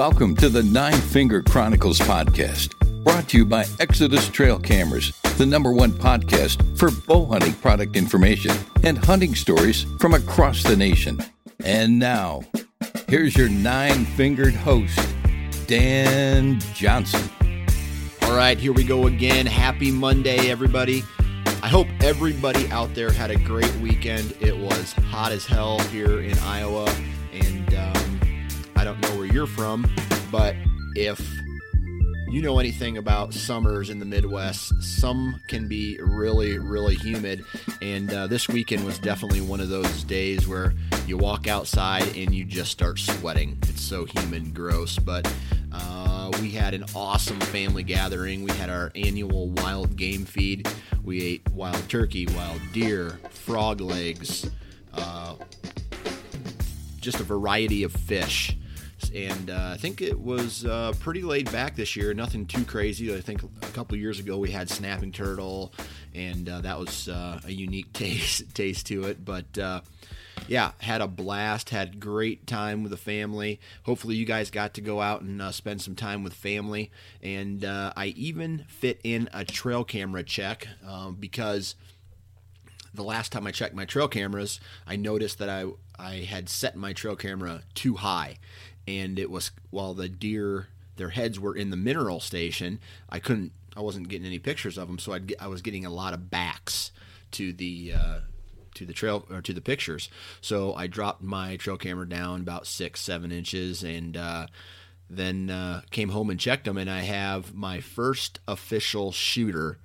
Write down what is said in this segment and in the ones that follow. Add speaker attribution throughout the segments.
Speaker 1: Welcome to the Nine Finger Chronicles podcast, brought to you by Exodus Trail Cameras, the number one podcast for bow hunting product information and hunting stories from across the nation. And now, here's your nine fingered host, Dan Johnson.
Speaker 2: All right, here we go again. Happy Monday, everybody. I hope everybody out there had a great weekend. It was hot as hell here in Iowa, and um, I don't know where you're from, but if you know anything about summers in the Midwest, some can be really, really humid. And uh, this weekend was definitely one of those days where you walk outside and you just start sweating. It's so humid gross. But uh, we had an awesome family gathering. We had our annual wild game feed. We ate wild turkey, wild deer, frog legs, uh, just a variety of fish and uh, I think it was uh, pretty laid back this year. Nothing too crazy. I think a couple years ago we had snapping turtle, and uh, that was uh, a unique taste taste to it. But uh, yeah, had a blast. Had great time with the family. Hopefully, you guys got to go out and uh, spend some time with family. And I even fit in a trail camera check um, because the last time I checked my trail cameras, I noticed that I I had set my trail camera too high, and it was while the deer their heads were in the mineral station. I couldn't I wasn't getting any pictures of them, so I'd I was getting a lot of backs to the uh, to the trail or to the pictures. So I dropped my trail camera down about six seven inches and. Uh, then uh, came home and checked them, and I have my first official shooter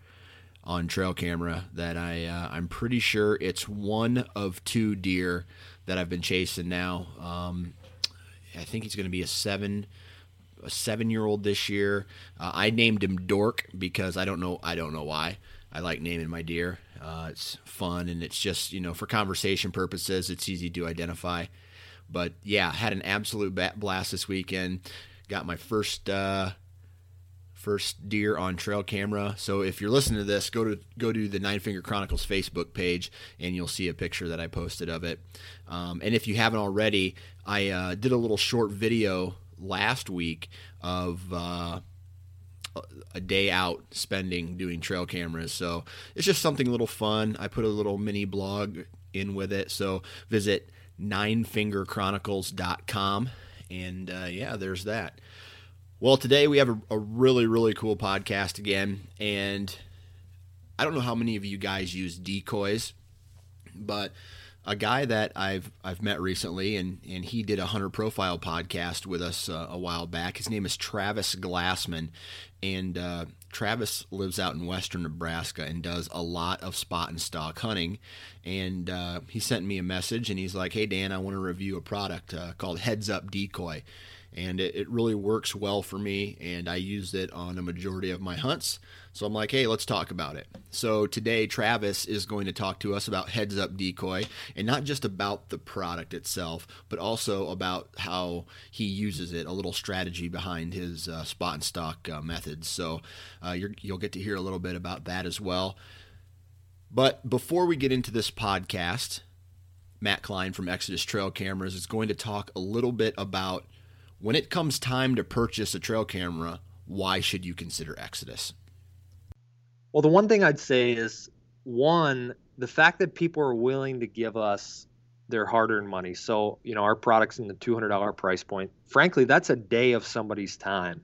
Speaker 2: on trail camera that I uh, I'm pretty sure it's one of two deer that I've been chasing now. Um, I think he's going to be a seven a seven year old this year. Uh, I named him Dork because I don't know I don't know why. I like naming my deer. Uh, it's fun and it's just you know for conversation purposes. It's easy to identify. But yeah, had an absolute blast this weekend. Got my first uh, first deer on trail camera. So if you're listening to this, go to go to the Nine Finger Chronicles Facebook page, and you'll see a picture that I posted of it. Um, and if you haven't already, I uh, did a little short video last week of. Uh, a day out spending doing trail cameras. So it's just something a little fun. I put a little mini blog in with it. So visit ninefingerchronicles.com. And uh, yeah, there's that. Well, today we have a, a, really, really cool podcast again. And I don't know how many of you guys use decoys, but a guy that I've I've met recently, and, and he did a hunter profile podcast with us uh, a while back. His name is Travis Glassman, and uh, Travis lives out in western Nebraska and does a lot of spot and stalk hunting. And uh, he sent me a message, and he's like, "Hey Dan, I want to review a product uh, called Heads Up Decoy." And it, it really works well for me. And I use it on a majority of my hunts. So I'm like, hey, let's talk about it. So today, Travis is going to talk to us about Heads Up Decoy, and not just about the product itself, but also about how he uses it, a little strategy behind his uh, spot and stalk uh, methods. So uh, you'll get to hear a little bit about that as well. But before we get into this podcast, Matt Klein from Exodus Trail Cameras is going to talk a little bit about when it comes time to purchase a trail camera, why should you consider Exodus?
Speaker 3: Well, the one thing I'd say is one, the fact that people are willing to give us their hard-earned money. So, you know, our products in the $200 price point. Frankly, that's a day of somebody's time.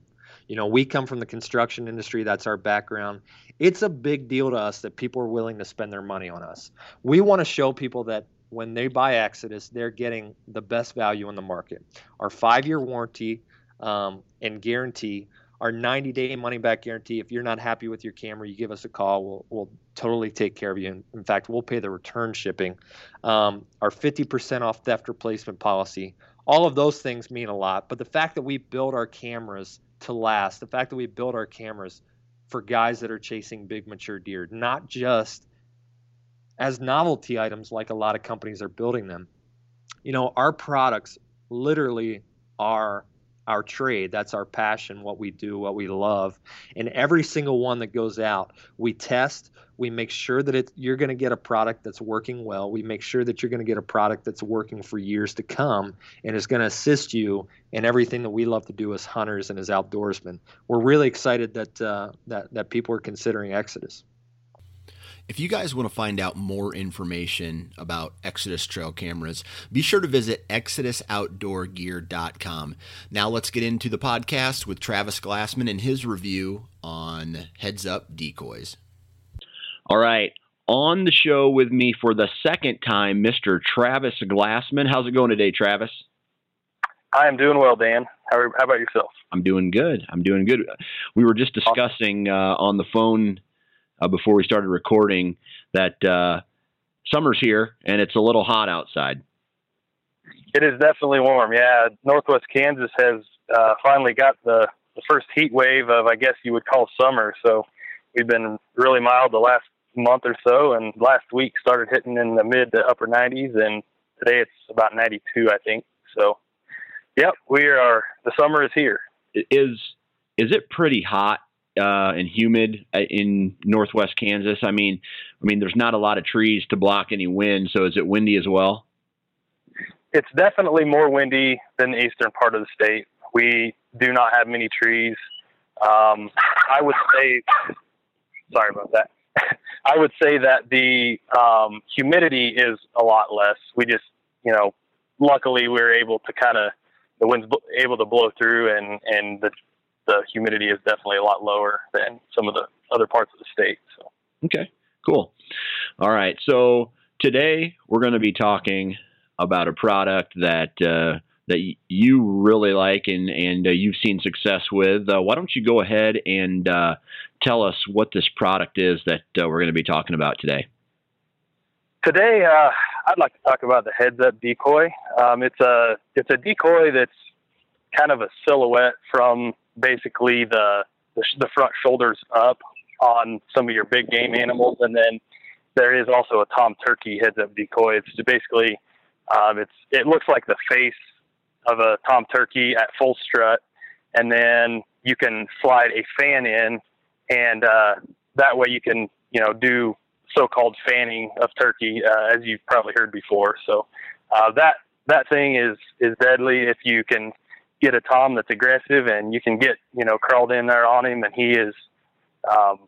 Speaker 3: You know, we come from the construction industry, that's our background. It's a big deal to us that people are willing to spend their money on us. We want to show people that when they buy Exodus, they're getting the best value in the market. Our 5-year warranty um, and guarantee our 90 day money back guarantee. If you're not happy with your camera, you give us a call. We'll, we'll totally take care of you. In fact, we'll pay the return shipping. Um, our 50% off theft replacement policy. All of those things mean a lot. But the fact that we build our cameras to last, the fact that we build our cameras for guys that are chasing big mature deer, not just as novelty items like a lot of companies are building them. You know, our products literally are our trade. That's our passion, what we do, what we love. And every single one that goes out, we test. We make sure that it, you're going to get a product that's working well. We make sure that you're going to get a product that's working for years to come and is going to assist you in everything that we love to do as hunters and as outdoorsmen. We're really excited that uh, that that people are considering Exodus.
Speaker 2: If you guys want to find out more information about Exodus trail cameras, be sure to visit exodusoutdoorgear.com. Now let's get into the podcast with Travis Glassman and his review on Heads Up decoys.
Speaker 4: All right. On the show with me for the second time, Mr. Travis Glassman. How's it going today, Travis?
Speaker 5: I am doing well, Dan. How, how about yourself?
Speaker 4: I'm doing good. I'm doing good. We were just discussing uh, on the phone uh, before we started recording that uh, summer's here and it's a little hot outside.
Speaker 5: It is definitely warm. Yeah, Northwest Kansas has uh, finally got the, the first heat wave of, I guess you would call summer. So we've been really mild the last month or so, and last week started hitting in the mid to upper 90s, and today it's about 92, I think. So, yep, we are. The summer is here.
Speaker 4: Is is it pretty hot uh, and humid uh, in northwest Kansas. I mean, I mean, there's not a lot of trees to block any wind. So is it windy as well?
Speaker 5: It's definitely more windy than the eastern part of the state. We do not have many trees. Um, I would say, sorry about that. I would say that the um, humidity is a lot less. We just, you know, luckily we are able to kind of the wind's able to blow through and and the the humidity is definitely a lot lower than some of the other parts of the state. So.
Speaker 4: Okay, cool. All right, so today we're going to be talking about a product that uh, that you really like and and uh, you've seen success with. Uh, why don't you go ahead and uh, tell us what this product is that uh, we're going to be talking about today?
Speaker 5: Today, uh, I'd like to talk about the heads up decoy. Um, it's a it's a decoy that's kind of a silhouette from basically the, the, the front shoulders up on some of your big game animals, and then there is also a tom turkey heads up decoy. It's basically um, it's it looks like the face of a tom turkey at full strut, and then you can slide a fan in, and uh, that way you can you know do so-called fanning of turkey, uh, as you've probably heard before. So uh, that that thing is is deadly if you can get a tom that's aggressive and you can get you know crawled in there on him and he is um,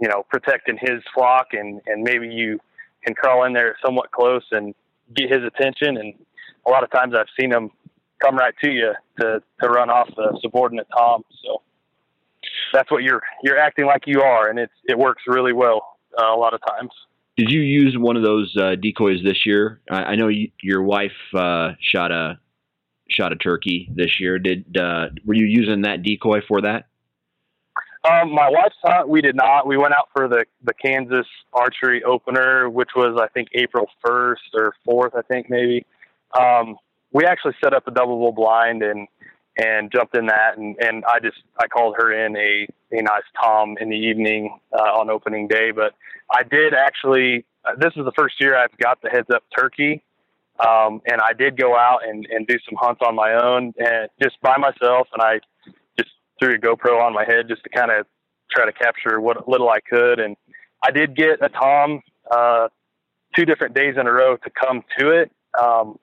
Speaker 5: you know protecting his flock and and maybe you can crawl in there somewhat close and get his attention. And a lot of times I've seen him come right to you to to run off the subordinate tom. So that's what you're you're acting like you are and it's it works really well uh, a lot of times.
Speaker 4: Did you use one of those uh, decoys this year? I, I know you, your wife uh, shot a shot a turkey this year. Did uh, were you using that decoy for that?
Speaker 5: Um, my wife's hunt, we did not. We went out for the the Kansas archery opener, which was I think April first or fourth, I think maybe. Um, we actually set up a double blind and and jumped in that. And, and I just, I called her in a, a nice Tom in the evening uh, on opening day. But I did actually, uh, this is the first year I've got the heads up turkey. Um, and I did go out and, and do some hunts on my own and just by myself. And I just threw a GoPro on my head just to kind of try to capture what little I could. And I did get a Tom, uh, two different days in a row to come to it. Um,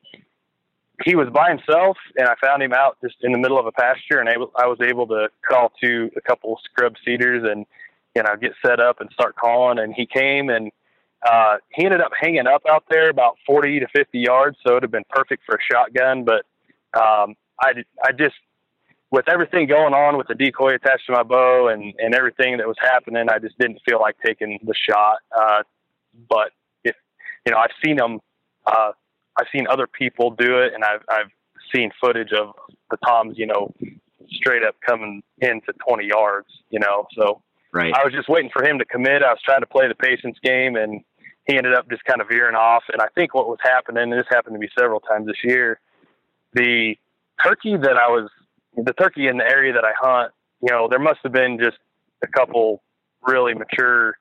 Speaker 5: he was by himself, and I found him out just in the middle of a pasture, and able, I was able to call to a couple scrub cedars and you know get set up and start calling. And he came, and uh, he ended up hanging up out there about 40 to 50 yards, so it'd have been perfect for a shotgun. But um, I I just with everything going on with the decoy attached to my bow and and everything that was happening, I just didn't feel like taking the shot. Uh, but if you know, I've seen them. Uh, I've seen other people do it, and I've I've seen footage of the toms, you know, straight up coming into 20 yards, you know. So
Speaker 4: right.
Speaker 5: I was just waiting for him to commit. I was trying to play the patience game, and he ended up just kind of veering off. And I think what was happening, and this happened to me several times this year, the turkey that I was, the turkey in the area that I hunt, you know, there must have been just a couple really mature,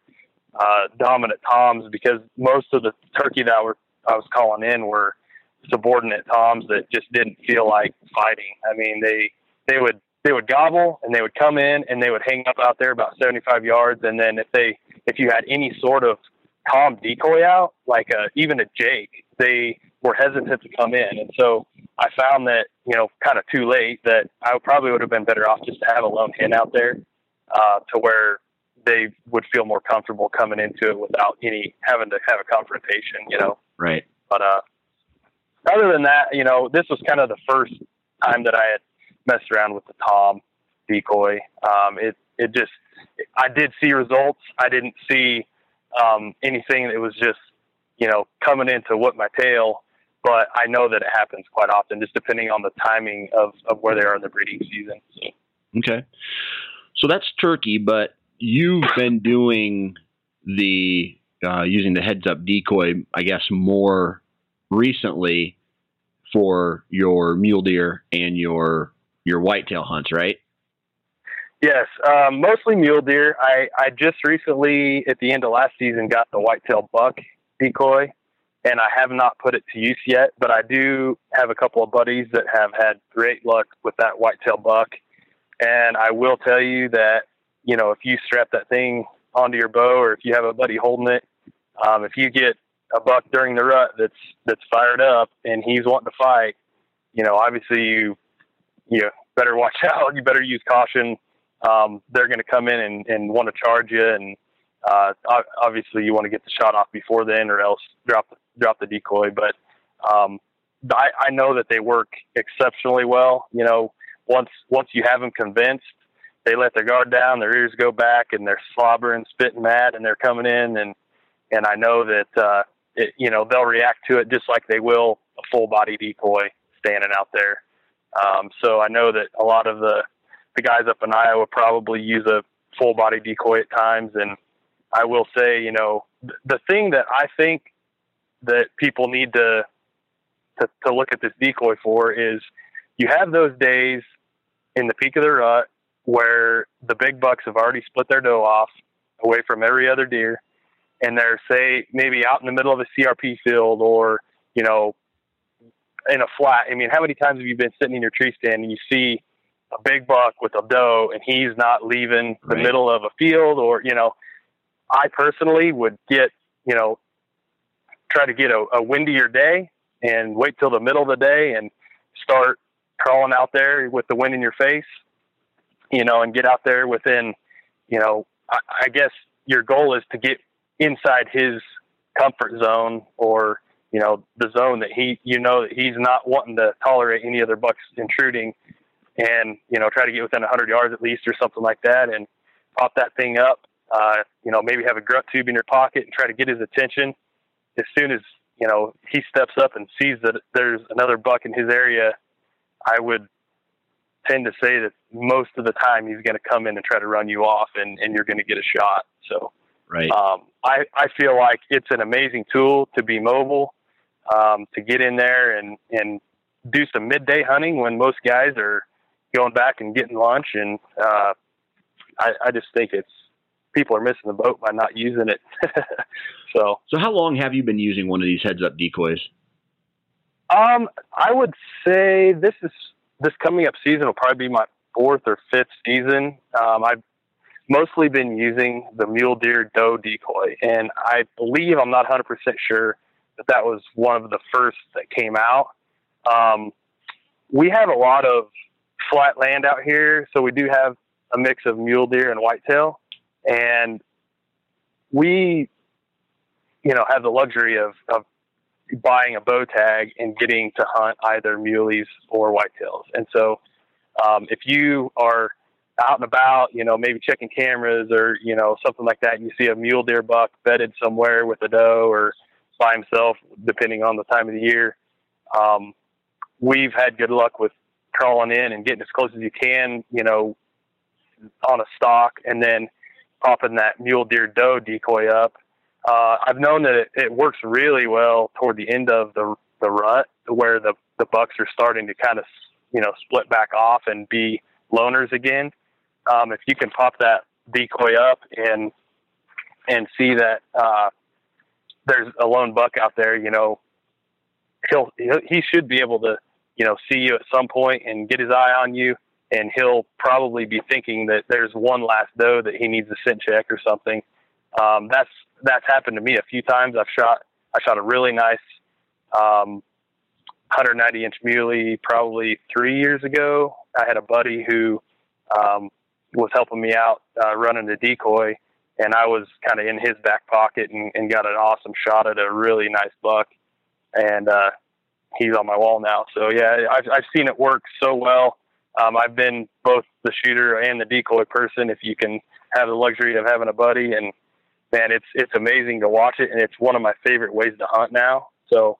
Speaker 5: uh, dominant toms because most of the turkey that were I was calling in were subordinate toms that just didn't feel like fighting. I mean, they they would they would gobble and they would come in and they would hang up out there about 75 yards, and then if they if you had any sort of tom decoy out, like a, even a Jake, they were hesitant to come in, and so I found that you know kind of too late that I probably would have been better off just to have a lone hen out there uh, to where they would feel more comfortable coming into it without any having to have a confrontation, you know.
Speaker 4: Right.
Speaker 5: But uh, other than that, you know, this was kind of the first time that I had messed around with the Tom decoy. Um, it it just I did see results. I didn't see um, anything that was just you know coming in to whip my tail. But I know that it happens quite often, just depending on the timing of, of where they are in the breeding season. So.
Speaker 4: Okay. So that's turkey, but you've been doing the uh, using the heads up decoy, I guess, more recently for your mule deer and your your whitetail hunts, right?
Speaker 5: Yes, um, mostly mule deer. I, I just recently, at the end of last season, got the whitetail buck decoy, and I have not put it to use yet. But I do have a couple of buddies that have had great luck with that whitetail buck, and I will tell you that you know if you strap that thing onto your bow, or if you have a buddy holding it, um, if you get a buck during the rut that's that's fired up and he's wanting to fight, you know, obviously you you better watch out. You better use caution. Um, they're going to come in and, and want to charge you, and uh, obviously you want to get the shot off before then, or else drop drop the decoy. But um, I, I know that they work exceptionally well. You know, once once you have them convinced, they let their guard down, their ears go back, and they're slobbering, spitting mad, and they're coming in and and I know that uh, it, you know they'll react to it just like they will a full body decoy standing out there. Um, so I know that a lot of the the guys up in Iowa probably use a full body decoy at times, and I will say, you know, th- the thing that I think that people need to, to to look at this decoy for is you have those days in the peak of the rut where the big bucks have already split their doe off away from every other deer and they're say maybe out in the middle of a CRP field or you know in a flat. I mean, how many times have you been sitting in your tree stand and you see a big buck with a doe and he's not leaving the
Speaker 4: Right.
Speaker 5: middle of a field or you know, I personally would get you know try to get a, a windier day and wait till the middle of the day and start crawling out there with the wind in your face, you know, and get out there within, you know, I, I guess your goal is to get inside his comfort zone or you know the zone that he you know that he's not wanting to tolerate any other bucks intruding and you know try to get within 100 yards at least or something like that and pop that thing up uh, you know maybe have a grunt tube in your pocket and try to get his attention as soon as you know he steps up and sees that there's another buck in his area i would tend to say that most of the time he's going to come in and try to run you off and, and you're going to get a shot so
Speaker 4: Right.
Speaker 5: um, I, I feel like it's an amazing tool to be mobile, um, to get in there and, and do some midday hunting when most guys are, going back and getting lunch. And uh, I, I just think it's people are missing the boat by not using it. so,
Speaker 4: so how long have you been using one of these heads up decoys?
Speaker 5: Um, I would say this is this coming up season will probably be my fourth or fifth season. Um, I've mostly been using the mule deer doe decoy, and I believe I'm not 100% sure that that was one of the first that came out. Um, we have a lot of flat land out here, so we do have a mix of mule deer and whitetail, and we, you know, have the luxury of, of buying a bow tag and getting to hunt either muleys or whitetails. And so, um, if you are out and about, you know, maybe checking cameras or, you know, something like that, and you see a mule deer buck bedded somewhere with a doe or by himself, depending on the time of the year, um, we've had good luck with crawling in and getting as close as you can, you know, on a stalk and then popping that mule deer doe decoy up uh, I've known that it, it works really well toward the end of the the rut, where the the bucks are starting to kind of you know split back off and be loners again. Um, if you can pop that decoy up and and see that uh, there's a lone buck out there, you know, he'll he should be able to you know see you at some point and get his eye on you, and he'll probably be thinking that there's one last doe that he needs a scent check or something. Um, that's that's happened to me a few times. I've shot I shot a really nice um, 190 inch muley probably three years ago. I had a buddy who um, was helping me out uh, running the decoy, and I was kind of in his back pocket and, and got an awesome shot at a really nice buck. And uh, he's on my wall now. So yeah, I've, I've seen it work so well. Um, I've been both the shooter and the decoy person. If you can have the luxury of having a buddy and man, it's it's amazing to watch it, and it's one of my favorite ways to hunt now. So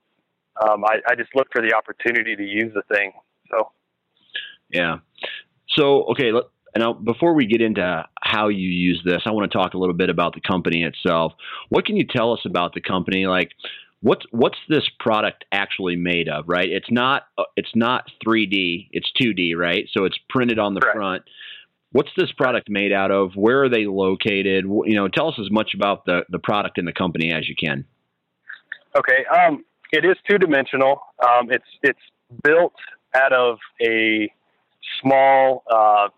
Speaker 5: um, I, I just look for the opportunity to use the thing. So
Speaker 4: yeah. So okay, let, now before we get into how you use this, I want to talk a little bit about the company itself. What can you tell us about the company? Like, what's what's this product actually made of? Right? It's not uh, it's not 3D. It's 2D. Right? So it's printed on the
Speaker 5: Correct.
Speaker 4: front what's this product made out of? Where are they located? You know, tell us as much about the, the product and the company as you can.
Speaker 5: Okay. Um, it is two dimensional. Um, it's, it's built out of a small, uh,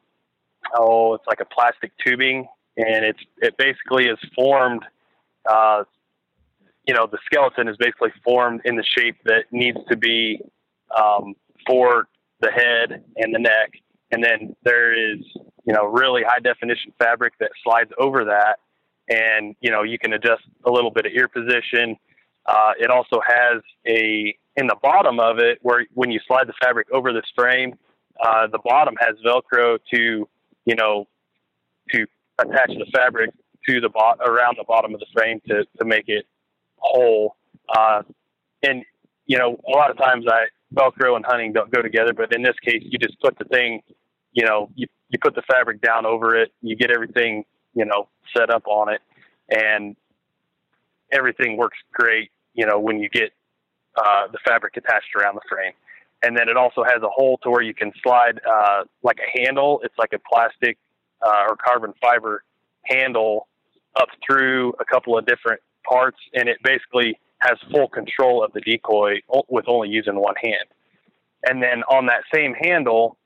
Speaker 5: oh, it's like a plastic tubing and it's, it basically is formed, uh, you know, the skeleton is basically formed in the shape that needs to be, um, for the head and the neck. And then there is you know really high definition fabric that slides over that. And you know you can adjust a little bit of ear position. Uh, it also has a in the bottom of it where when you slide the fabric over this frame uh, the bottom has velcro to you know to attach the fabric to the bot around the bottom of the frame to to make it whole uh, and you know a lot of times i velcro and hunting don't go together but in this case you just put the thing you know you, you put the fabric down over it you get everything you know set up on it and everything works great you know when you get uh, the fabric attached around the frame. And then it also has a hole to where you can slide uh, like a handle. It's like a plastic uh, or carbon fiber handle up through a couple of different parts and it basically has full control of the decoy with only using one hand. And then on that same handle,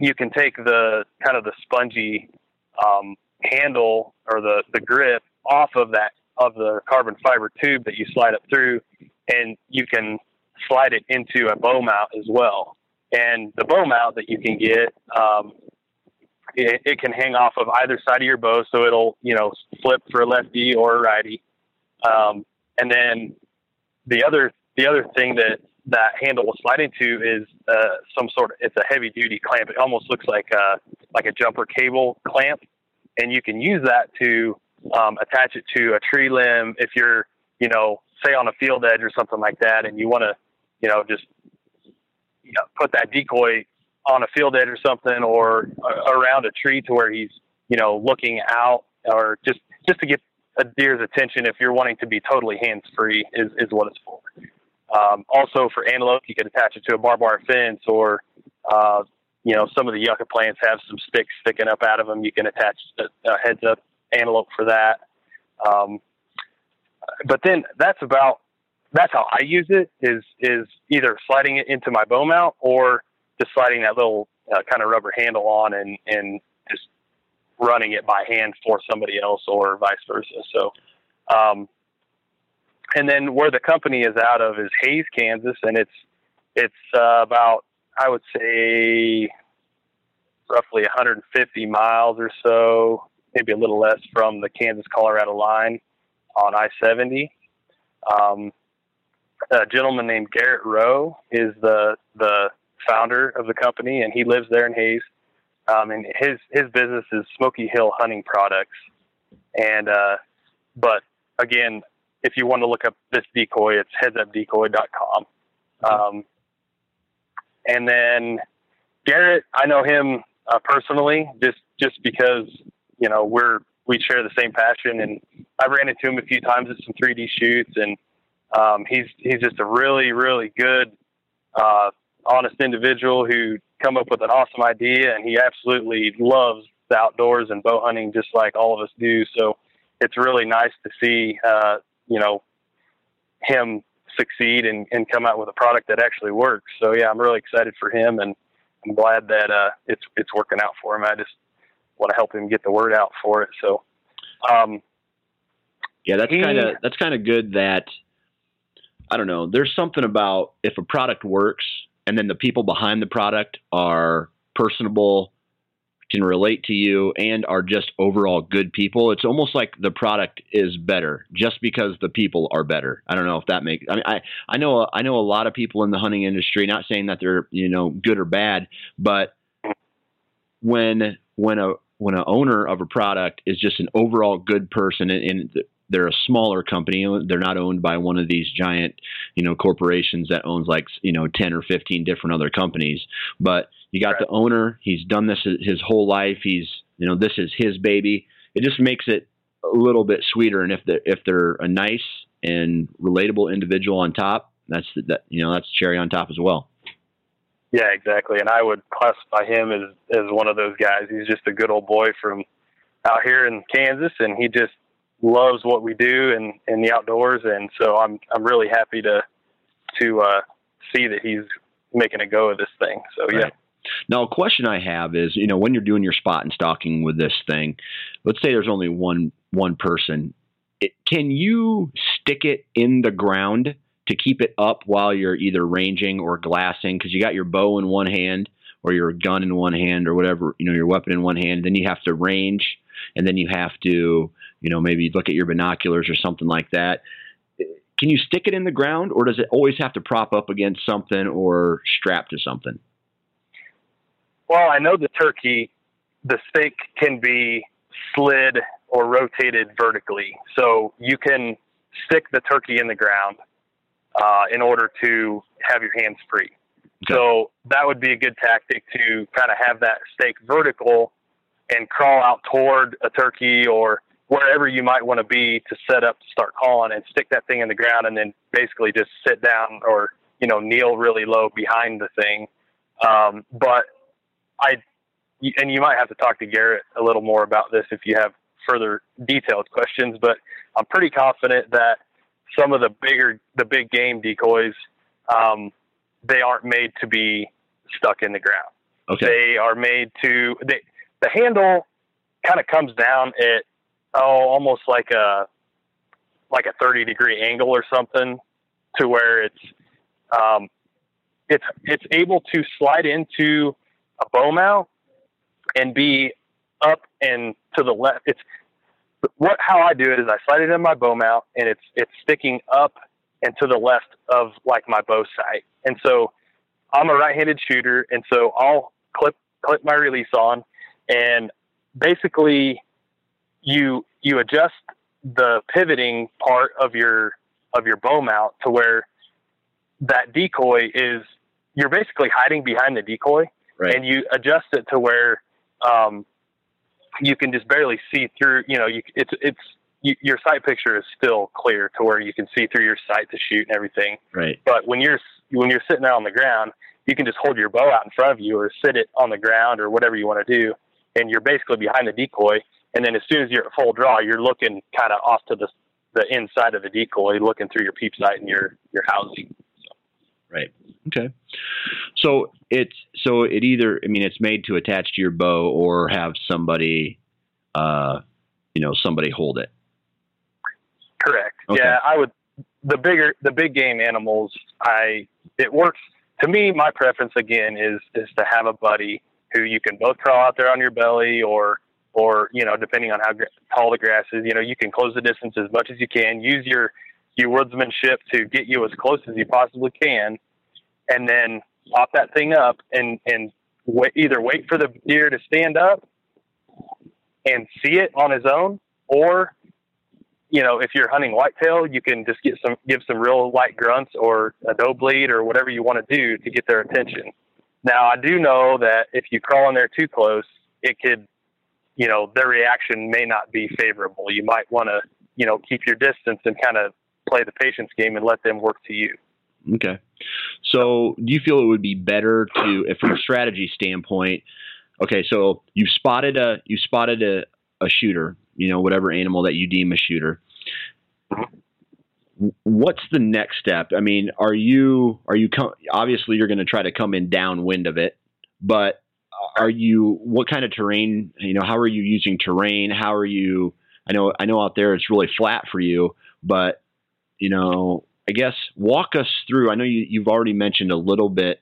Speaker 5: you can take the kind of the spongy um, handle or the, the grip off of that of the carbon fiber tube that you slide up through, and you can slide it into a bow mount as well. And the bow mount that you can get, um, it, it can hang off of either side of your bow, so it'll you know flip for a lefty or a righty. Um, and then the other the other thing that that handle will slide into is uh, some sort of it's a heavy duty clamp. It almost looks like a like a jumper cable clamp, and you can use that to um, attach it to a tree limb if you're you know say on a field edge or something like that, and you want to you know just you know, put that decoy on a field edge or something, or uh, around a tree to where he's you know looking out, or just just to get a deer's attention if you're wanting to be totally hands free is, is what it's for. Um, also for antelope, you could attach it to a barbed wire fence or, uh, you know, some of the yucca plants have some sticks sticking up out of them. You can attach a, a heads up antelope for that. Um, but then that's about that's how I use it is is either sliding it into my bow mount or just sliding that little uh, kind of rubber handle on and and just running it by hand for somebody else or vice versa. So, um, and then where the company is out of is Hays, Kansas, and it's it's uh, about I would say roughly 150 miles or so, maybe a little less from the Kansas Colorado line on I-70. Um, a gentleman named Garrett Rowe is the the founder of the company, and he lives there in Hays. Um, and his his business is Smoky Hill Hunting Products. And uh, but again, if you want to look up this decoy, it's headsupdecoy.com. Um, and then Garrett, I know him uh, personally, just just because you know we're we share the same passion, and I ran into him a few times at some 3D shoots, and um, he's he's just a really really good, uh, honest individual who come up with an awesome idea, and he absolutely loves the outdoors and bow hunting just like all of us do. So it's really nice to see uh, you know him succeed and, and come out with a product that actually works. So yeah, I'm really excited for him, and I'm glad that uh, it's it's working out for him. I just want to help him get the word out for it. So, um,
Speaker 4: yeah, that's kind of that's kind of good. That I don't know. There's something about if a product works, and then the people behind the product are personable, can relate to you and are just overall good people. It's almost like the product is better just because the people are better. I don't know if that makes. I mean, I I know I know a lot of people in the hunting industry. Not saying that they're you know good or bad, but when when a when an owner of a product is just an overall good person and, and they're a smaller company. They're not owned by one of these giant, you know, corporations that owns like, you know, 10 or 15 different other companies. But you got right. the owner. He's done this his whole life. He's, you know, this is his baby. It just makes it a little bit sweeter. And if they're, if they're a nice and relatable individual on top, that's the, that, you know, that's cherry on top as well.
Speaker 5: Yeah, exactly. And I would classify him as, as one of those guys. He's just a good old boy from out here in Kansas and he just loves what we do and in, the outdoors, and so I'm I'm really happy to to uh, see that he's making a go of this thing. So right. yeah.
Speaker 4: Now, a question I have is, you know, when you're doing your spot and stalking with this thing, let's say there's only one one person, it, can you stick it in the ground to keep it up while you're either ranging or glassing? Because you got your bow in one hand or your gun in one hand or whatever, you know, your weapon in one hand. Then you have to range, and then you have to you know, maybe look at your binoculars or something like that. Can you stick it in the ground or does it always have to prop up against something or strap to something?
Speaker 5: Well, I know the turkey, the stake can be slid or rotated vertically. So you can stick the turkey in the ground uh, in order to have your hands free. Okay. So that would be a good tactic to kind of have that stake vertical and crawl out toward a turkey or wherever you might want to be to set up to start calling and stick that thing in the ground and then basically just sit down or you know kneel really low behind the thing. Um, but i and you might have to talk to garrett a little more about this if you have further detailed questions but i'm pretty confident that some of the bigger the big game decoys um, they aren't made to be stuck in the ground. Okay. They are made to they, the handle kind of comes down at oh, almost like a like a 30 degree angle or something to where it's um, it's it's able to slide into a bow mount and be up and to the left. It's what how I do it is I slide it in my bow mount and it's it's sticking up and to the left of like my bow sight. And so I'm a right-handed shooter, and so I'll clip clip my release on, and basically you you adjust the pivoting part of your of your bow mount to where that decoy is you're basically hiding behind the decoy right. and you adjust it to where um, you can just barely see through you know you, it's it's you, your sight picture is still clear to where you can see through your sight to shoot and everything
Speaker 4: right
Speaker 5: but when you're when you're sitting out on the ground you can just hold your bow out in front of you or sit it on the ground or whatever you want to do, and you're basically behind the decoy. And then as soon as you're at full draw, you're looking kind of off to the the inside of the decoy, looking through your peep sight and your your housing.
Speaker 4: Right. Okay. So it's so it either I mean it's made to attach to your bow or have somebody uh you know somebody hold it.
Speaker 5: Correct.
Speaker 4: Okay.
Speaker 5: Yeah, I would the bigger the big game animals I it works to me my preference again is is to have a buddy who you can both crawl out there on your belly or or you know depending on how tall the grass is you know you can close the distance as much as you can use your your woodsmanship to get you as close as you possibly can and then pop that thing up and and wait, either wait for the deer to stand up and see it on his own or you know if you're hunting whitetail you can just get some give some real light grunts or a doe bleat or whatever you want to do to get their attention. Now i do know that if you crawl in there too close it could you know their reaction may not be favorable you might want to you know keep your distance and kind of play the patience game and let them work to you
Speaker 4: Okay. So do you feel it would be better to if from a strategy standpoint, okay, so you've spotted a you spotted a, a shooter, you know, whatever animal that you deem a shooter. What's the next step? I mean, are you are you com- obviously you're going to try to come in downwind of it, but are you what kind of terrain, you know, how are you using terrain? How are you I know I know out there it's really flat for you, but you know, I guess walk us through. I know you, you've already mentioned a little bit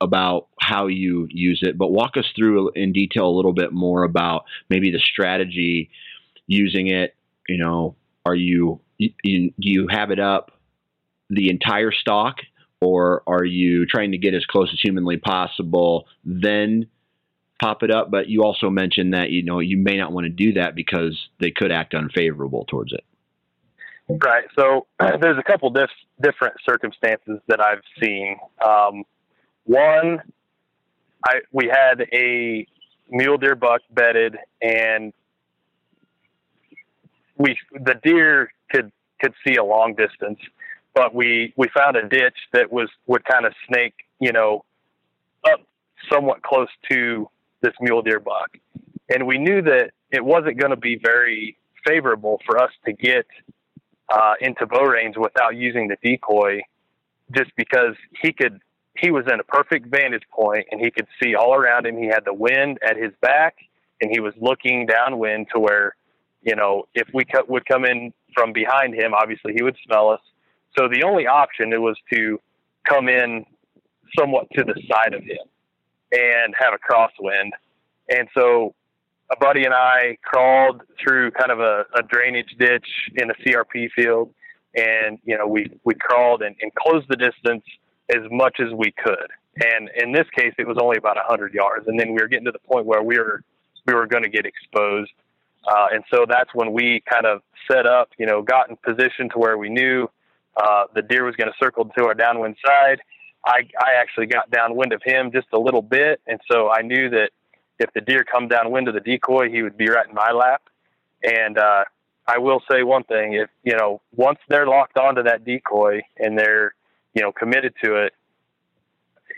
Speaker 4: about how you use it, but walk us through in detail a little bit more about maybe the strategy using it. You know, are you, you do you have it up the entire stalk, or are you trying to get as close as humanly possible, then pop it up? But you also mentioned that you know you may not want to do that because they could act unfavorable towards it.
Speaker 5: Right. So there's a couple dif- different circumstances that I've seen. Um, one, I we had a mule deer buck bedded, and we the deer could could see a long distance, but we we found a ditch that was would kind of snake, you know, up somewhat close to this mule deer buck, and we knew that it wasn't going to be very favorable for us to get uh, into bow range without using the decoy, just because he could. He was in a perfect vantage point and he could see all around him. He had the wind at his back and he was looking downwind to where, you know, if we co- would come in from behind him, obviously he would smell us. So the only option it was to come in somewhat to the side of him and have a crosswind. And so a buddy and I crawled through kind of a, a drainage ditch in a CRP field, and you know we we crawled and, and closed the distance as much as we could. And in this case, it was only about a hundred yards, and then we were getting to the point where we were we were going to get exposed. Uh, and so that's when we kind of set up, you know, got in position to where we knew uh, the deer was going to circle to our downwind side. I, I actually got downwind of him just a little bit, and so I knew that if the deer come downwind of the decoy, he would be right in my lap. And uh, I will say one thing: if you know, once they're locked onto that decoy and they're you know committed to it,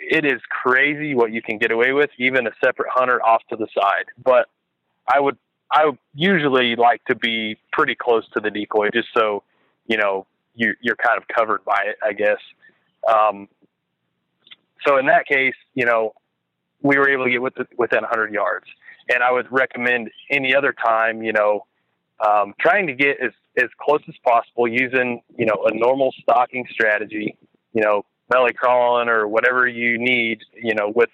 Speaker 5: it is crazy what you can get away with, even a separate hunter off to the side. But I would I would usually like to be pretty close to the decoy, just so you know you, you're kind of covered by it, I guess. Um, so in that case, you know, we were able to get within, within 100 yards. And I would recommend any other time, you know, um, trying to get as, as close as possible using, you know, a normal stalking strategy, you know, belly crawling or whatever you need, you know, with,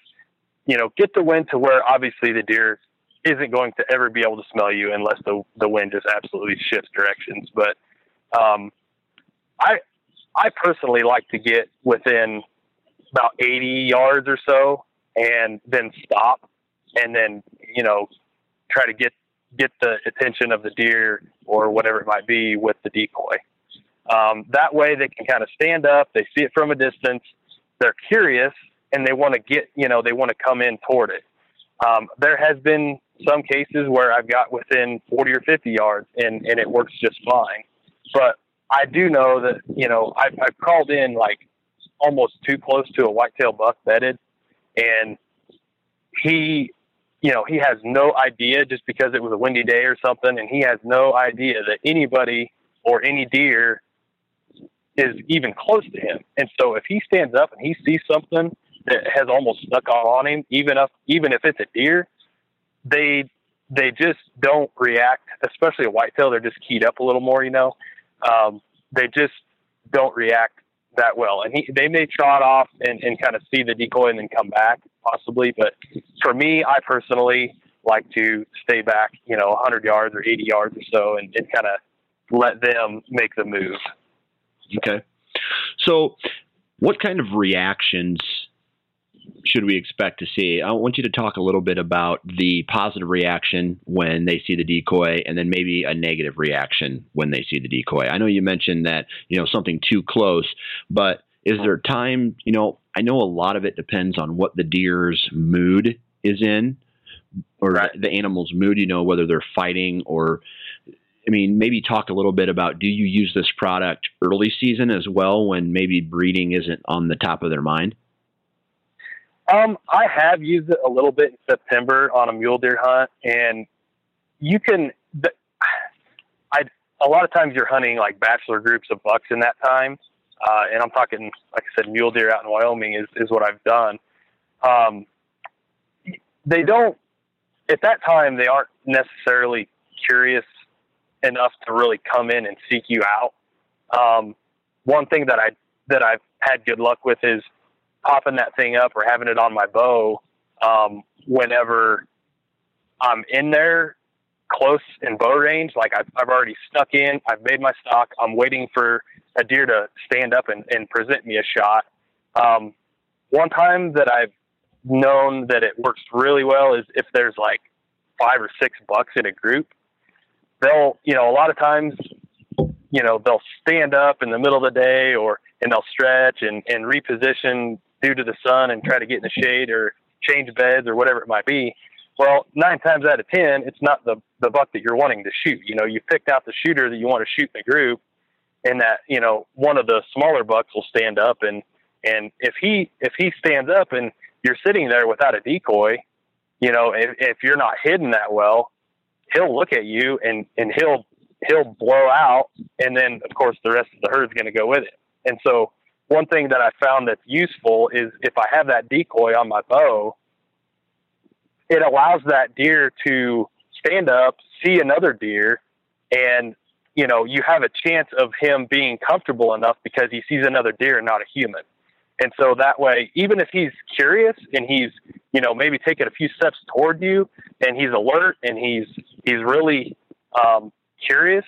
Speaker 5: you know, get the wind to where obviously the deer isn't going to ever be able to smell you unless the, the wind just absolutely shifts directions. But, um, I, I personally like to get within about 80 yards or so and then stop and then you know try to get get the attention of the deer or whatever it might be with the decoy. Um, that way they can kind of stand up they see it from a distance they're curious and they want to get you know they want to come in toward it. Um, there has been some cases where i've got within 40 or 50 yards and, and it works just fine. But i do know that you know i've, I've crawled in like almost too close to a whitetail buck bedded and he, you know, he has no idea just because it was a windy day or something, and he has no idea that anybody or any deer is even close to him. And so if he stands up and he sees something that has almost snuck on him, even if even if it's a deer, they they just don't react. Especially a whitetail, they're just keyed up a little more. You know, um, they just don't react that well. And he they may trot off and, and kind of see the decoy and then come back possibly. But for me, I personally like to stay back, you know, 100 yards or 80 yards or so, and, and kind of let them make the move.
Speaker 4: Okay. So, what kind of reactions should we expect to see? I want you to talk a little bit about the positive reaction when they see the decoy and then maybe a negative reaction when they see the decoy. I know you mentioned that, you know, something too close, but is there time, you know, I know a lot of it depends on what the deer's mood is in or right. the animal's mood, you know, whether they're fighting or I mean, maybe talk a little bit about do you use this product early season as well when maybe breeding isn't on the top of their mind?
Speaker 5: Um, I have used it a little bit in September on a mule deer hunt, and you can. I a lot of times you're hunting like bachelor groups of bucks in that time, uh, and I'm talking like I said, mule deer out in Wyoming is is what I've done. Um, they don't at that time they aren't necessarily curious enough to really come in and seek you out. Um, one thing that I that I've had good luck with is popping that thing up or having it on my bow um, whenever I'm in there close in bow range. Like I've, I've already stuck in, I've made my stalk. I'm waiting for a deer to stand up and, and present me a shot. Um, one time that I've known that it works really well is if there's like five or six bucks in a group they'll, you know, a lot of times, you know, they'll stand up in the middle of the day or, and they'll stretch and, and reposition due to the sun and try to get in the shade or change beds or whatever it might be. Well, nine times out of 10, it's not the, the buck that you're wanting to shoot. You know, you picked out the shooter that you want to shoot in the group and that, you know, one of the smaller bucks will stand up and, and if he, if he stands up and you're sitting there without a decoy, you know, if, if you're not hidden that well, he'll look at you and and he'll he'll blow out, and then of course the rest of the herd's going to go with it. And so one thing that I found that's useful is if I have that decoy on my bow, it allows that deer to stand up, see another deer, and you know you have a chance of him being comfortable enough because he sees another deer, and not a human. And so that way, even if he's curious and he's, you know, maybe taking a few steps toward you and he's alert and he's, he's really um, curious,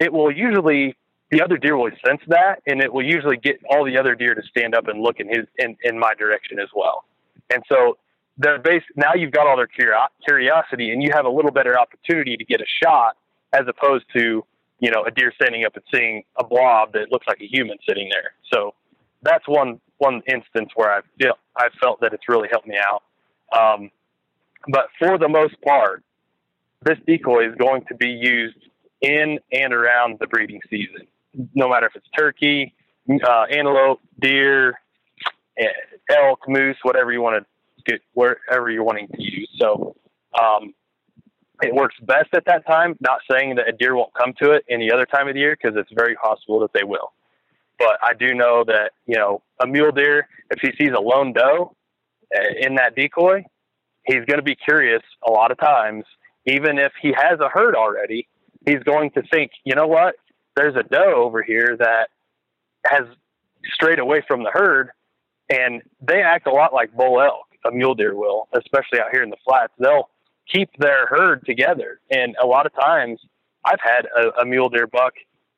Speaker 5: it will usually, the other deer will sense that and it will usually get all the other deer to stand up and look in his, in, in my direction as well. And so they're based, now you've got all their curiosity and you have a little better opportunity to get a shot as opposed to, you know, a deer standing up and seeing a blob that looks like a human sitting there. So that's one one instance where I feel I felt that it's really helped me out. Um, but for the most part, this decoy is going to be used in and around the breeding season, no matter if it's turkey, uh, antelope, deer, eh, elk, moose, whatever you want to get, wherever you're wanting to use. So um, it works best at that time. Not saying that a deer won't come to it any other time of the year because it's very possible that they will. But I do know that, you know, a mule deer, if he sees a lone doe uh, in that decoy, he's going to be curious a lot of times. Even if he has a herd already, he's going to think, you know what? There's a doe over here that has strayed away from the herd, and they act a lot like bull elk, a mule deer will, especially out here in the flats. They'll keep their herd together. And a lot of times, I've had a, a mule deer buck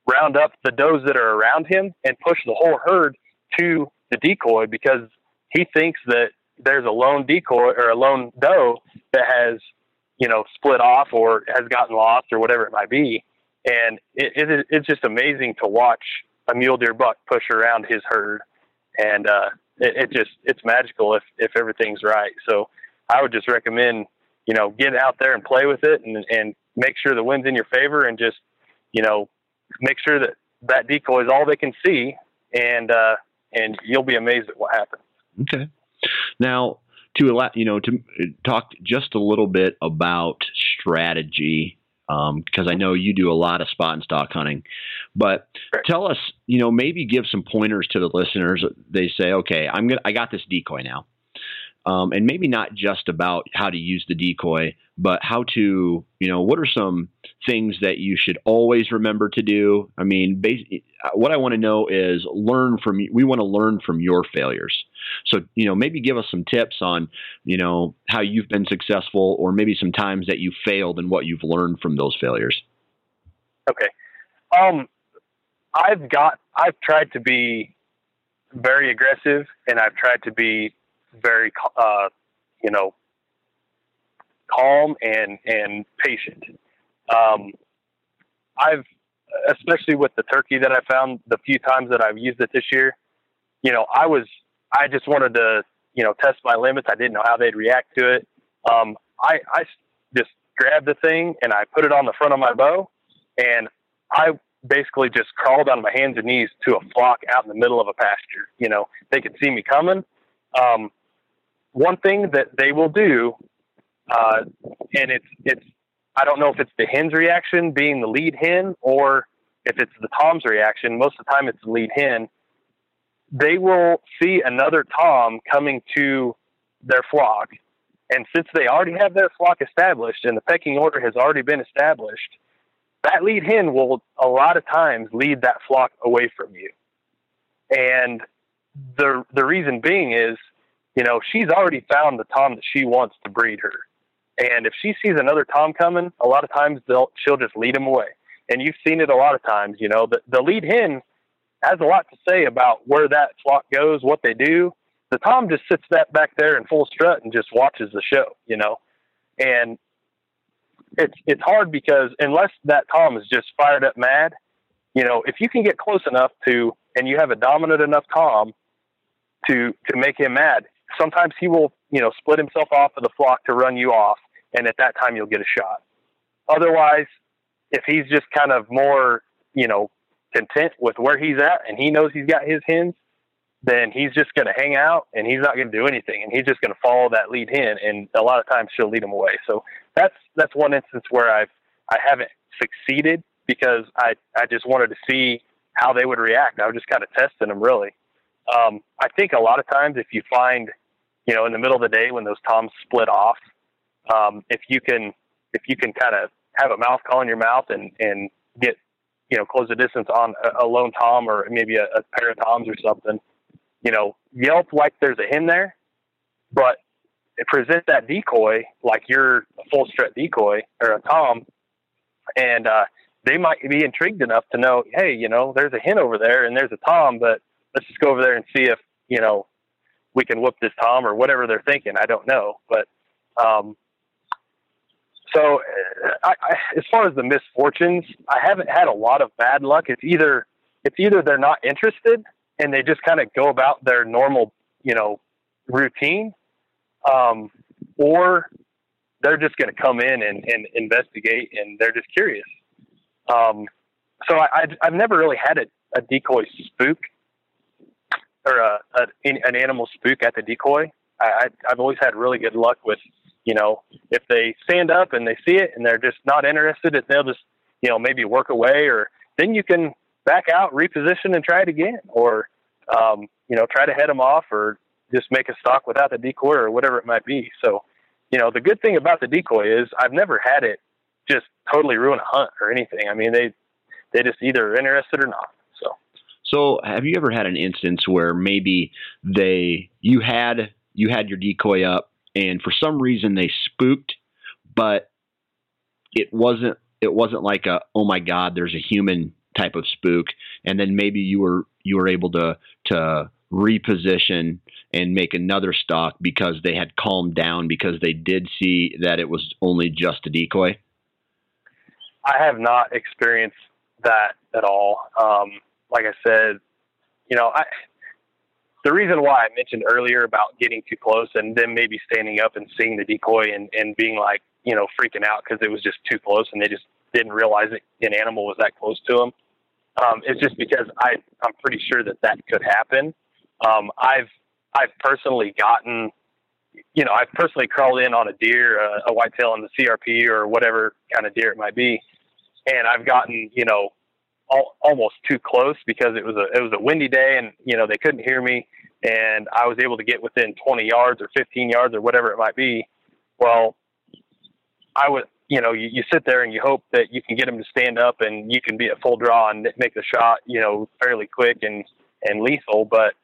Speaker 5: round up the does that are around him and push the whole herd to the decoy because he thinks that there's a lone decoy or a lone doe that has, you know, split off or has gotten lost or whatever it might be. And it, it, it's just amazing to watch a mule deer buck push around his herd. And, uh, it, it just, it's magical if, if everything's right. So I would just recommend, you know, get out there and play with it and, and make sure the wind's in your favor and just, you know, make sure that that decoy is all they can see, and uh, and you'll be amazed at what happens.
Speaker 4: Okay. Now, to allow you know to talk just a little bit about strategy because um, I know you do a lot of spot and stalk hunting. But tell us, you know, maybe give some pointers to the listeners. They say, okay, I'm gonna, I got this decoy now um, and maybe not just about how to use the decoy, but how to, you know, what are some things that you should always remember to do? I mean, what I want to know is learn from. We want to learn from your failures. So, you know, maybe give us some tips on, you know, how you've been successful, or maybe some times that you failed and what you've learned from those failures.
Speaker 5: Okay. Um, I've got. I've tried to be very aggressive, and I've tried to be very, uh, you know, calm and and patient. Um, I've especially with the turkey that I found the few times that I've used it this year. You know, I was I just wanted to you know test my limits. I didn't know how they'd react to it. Um, I I just grabbed the thing and I put it on the front of my bow, and I basically just crawled on my hands and knees to a flock out in the middle of a pasture. You know, they could see me coming. Um, one thing that they will do, uh, and it's it's I don't know if it's the hen's reaction being the lead hen or if it's the tom's reaction. Most of the time, it's the lead hen. They will see another tom coming to their flock, and since they already have their flock established and the pecking order has already been established, that lead hen will a lot of times lead that flock away from you. And the the reason being is you know, she's already found the Tom that she wants to breed her. And if she sees another Tom coming, a lot of times they'll, she'll just lead him away. And you've seen it a lot of times, you know, the, the lead hen has a lot to say about where that flock goes, what they do. The Tom just sits that back there in full strut and just watches the show, you know, and it's, it's hard because unless that Tom is just fired up mad, you know, if you can get close enough to, and you have a dominant enough Tom to, to make him mad, sometimes he will, you know, split himself off of the flock to run you off, and at that time you'll get a shot. Otherwise, if he's just kind of more, you know, content with where he's at and he knows he's got his hens, then he's just going to hang out and he's not going to do anything and he's just going to follow that lead hen and a lot of times she'll lead him away. So that's that's one instance where I've I haven't succeeded because I I just wanted to see how they would react. I was just kind of testing them really. Um, I think a lot of times if you find you know, in the middle of the day when those toms split off, um, if you can, if you can kind of have a mouth call in your mouth and, and get, you know, close the distance on a, a lone tom or maybe a, a pair of toms or something, you know, yelp like there's a hen there, but present that decoy like you're a full strut decoy or a tom, and uh, they might be intrigued enough to know, hey, you know, there's a hen over there and there's a tom, but let's just go over there and see if you know we can whoop this Tom or whatever they're thinking. I don't know, but um, so uh, I, I, as far as the misfortunes, I haven't had a lot of bad luck. It's either it's either they're not interested and they just kind of go about their normal, you know, routine, um, or they're just going to come in and, and investigate and they're just curious. Um, so I, have never really had a, a decoy spook or a, a an animal spook at the decoy. I, I've always had really good luck with, you know, if they stand up and they see it and they're just not interested, they'll just, you know, maybe work away, or then you can back out, reposition, and try it again, or, um, you know, try to head them off, or just make a stalk without the decoy, or whatever it might be. So, you know, the good thing about the decoy is I've never had it just totally ruin a hunt or anything. I mean, they they just either are interested or not.
Speaker 4: So, have you ever had an instance where maybe they you had you had your decoy up and for some reason they spooked, but it wasn't it wasn't like a oh my god, there's a human type of spook, and then maybe you were you were able to to reposition and make another stalk because they had calmed down because they did see that it was only just a decoy?
Speaker 5: I have not experienced that at all. Um, like I said, you know, I the reason why I mentioned earlier about getting too close and then maybe standing up and seeing the decoy and, and being like, you know, freaking out because it was just too close and they just didn't realize an animal was that close to them. Um, it's just because I I'm pretty sure that that could happen. Um, I've I've personally gotten you know, I've personally crawled in on a deer, uh, a whitetail in the CRP or whatever kind of deer it might be, and I've gotten, you know, all, almost too close because it was a it was a windy day and you know they couldn't hear me, and I was able to get within 20 yards or 15 yards or whatever it might be. Well, I would, you know, you, you sit there and you hope that you can get them to stand up and you can be at full draw and make the shot, you know, fairly quick and and lethal. But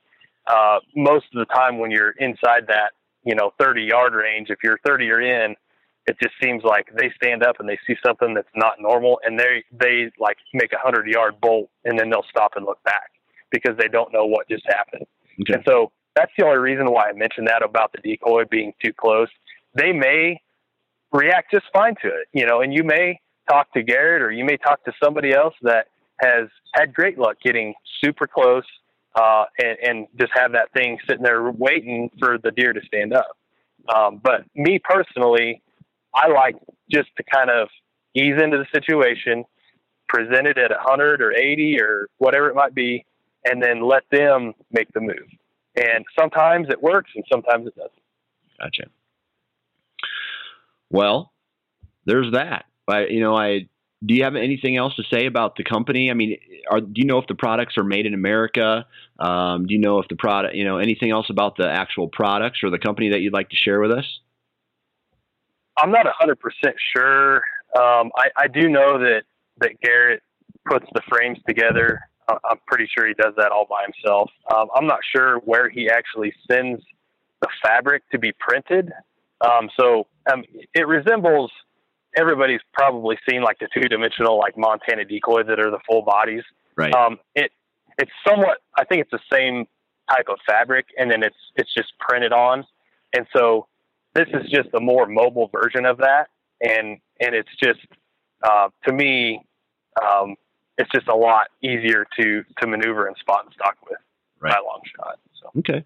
Speaker 5: uh, most of the time when you're inside that, you know, 30 yard range, if you're 30 or in, it just seems like they stand up and they see something that's not normal and they they like make a hundred yard bolt and then they'll stop and look back because they don't know what just happened. Okay. And so that's the only reason why I mentioned that about the decoy being too close. They may react just fine to it, you know, and you may talk to Garrett or you may talk to somebody else that has had great luck getting super close uh, and, and just have that thing sitting there waiting for the deer to stand up. Um, but me personally, I like just to kind of ease into the situation, present it at 100 or 80 or whatever it might be, and then let them make the move. And sometimes it works and sometimes it doesn't.
Speaker 4: Gotcha. Well, there's that. I, you know, I do you have anything else to say about the company? I mean, are, do you know if the products are made in America? Um, do you know if the product, you know, anything else about the actual products or the company that you'd like to share with us?
Speaker 5: I'm not 100% sure. Um, I, I do know that, that Garrett puts the frames together. I'm pretty sure he does that all by himself. Um, I'm not sure where he actually sends the fabric to be printed. Um, so um, it resembles everybody's probably seen like the two dimensional like Montana decoys that are the full bodies.
Speaker 4: Right.
Speaker 5: Um, it it's somewhat. I think it's the same type of fabric, and then it's it's just printed on, and so this is just a more mobile version of that, and and it's just uh, to me, um, it's just a lot easier to to maneuver and spot and stalk with right. by long shot. So.
Speaker 4: Okay.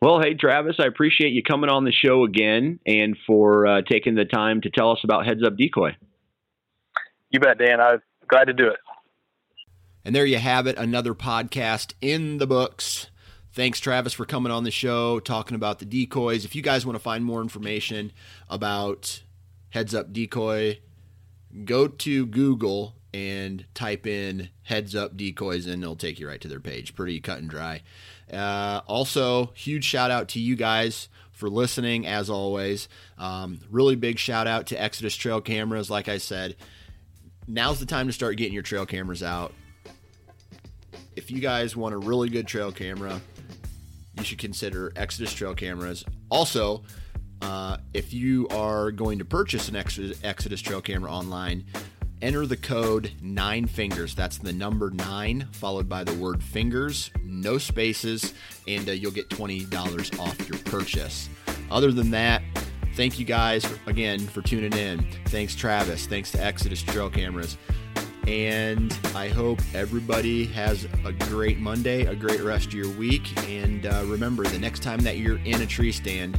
Speaker 4: Well, hey, Travis, I appreciate you coming on the show again and for uh, taking the time to tell us about Heads Up Decoy.
Speaker 5: You bet, Dan. I'm glad to do it.
Speaker 2: And there you have it, another podcast in the books. Thanks, Travis, for coming on the show, talking about the decoys. If you guys want to find more information about Heads Up Decoy, go to Google and type in Heads Up Decoys, and it'll take you right to their page. Pretty cut and dry. Uh, also, huge shout out to you guys for listening, as always. Um, really big shout out to Exodus Trail Cameras. Like I said, now's the time to start getting your trail cameras out. If you guys want a really good trail camera, you should consider Exodus Trail Cameras. Also, uh, if you are going to purchase an Exodus Trail camera online, enter the code nine fingers. That's the number nine followed by the word fingers, no spaces, and uh, you'll get $20 off your purchase. Other than that, thank you guys again for tuning in. Thanks, Travis. Thanks to Exodus Trail Cameras. And I hope everybody has a great Monday, a great rest of your week. And uh, remember, the next time that you're in a tree stand,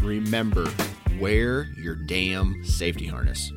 Speaker 2: remember, wear your damn safety harness.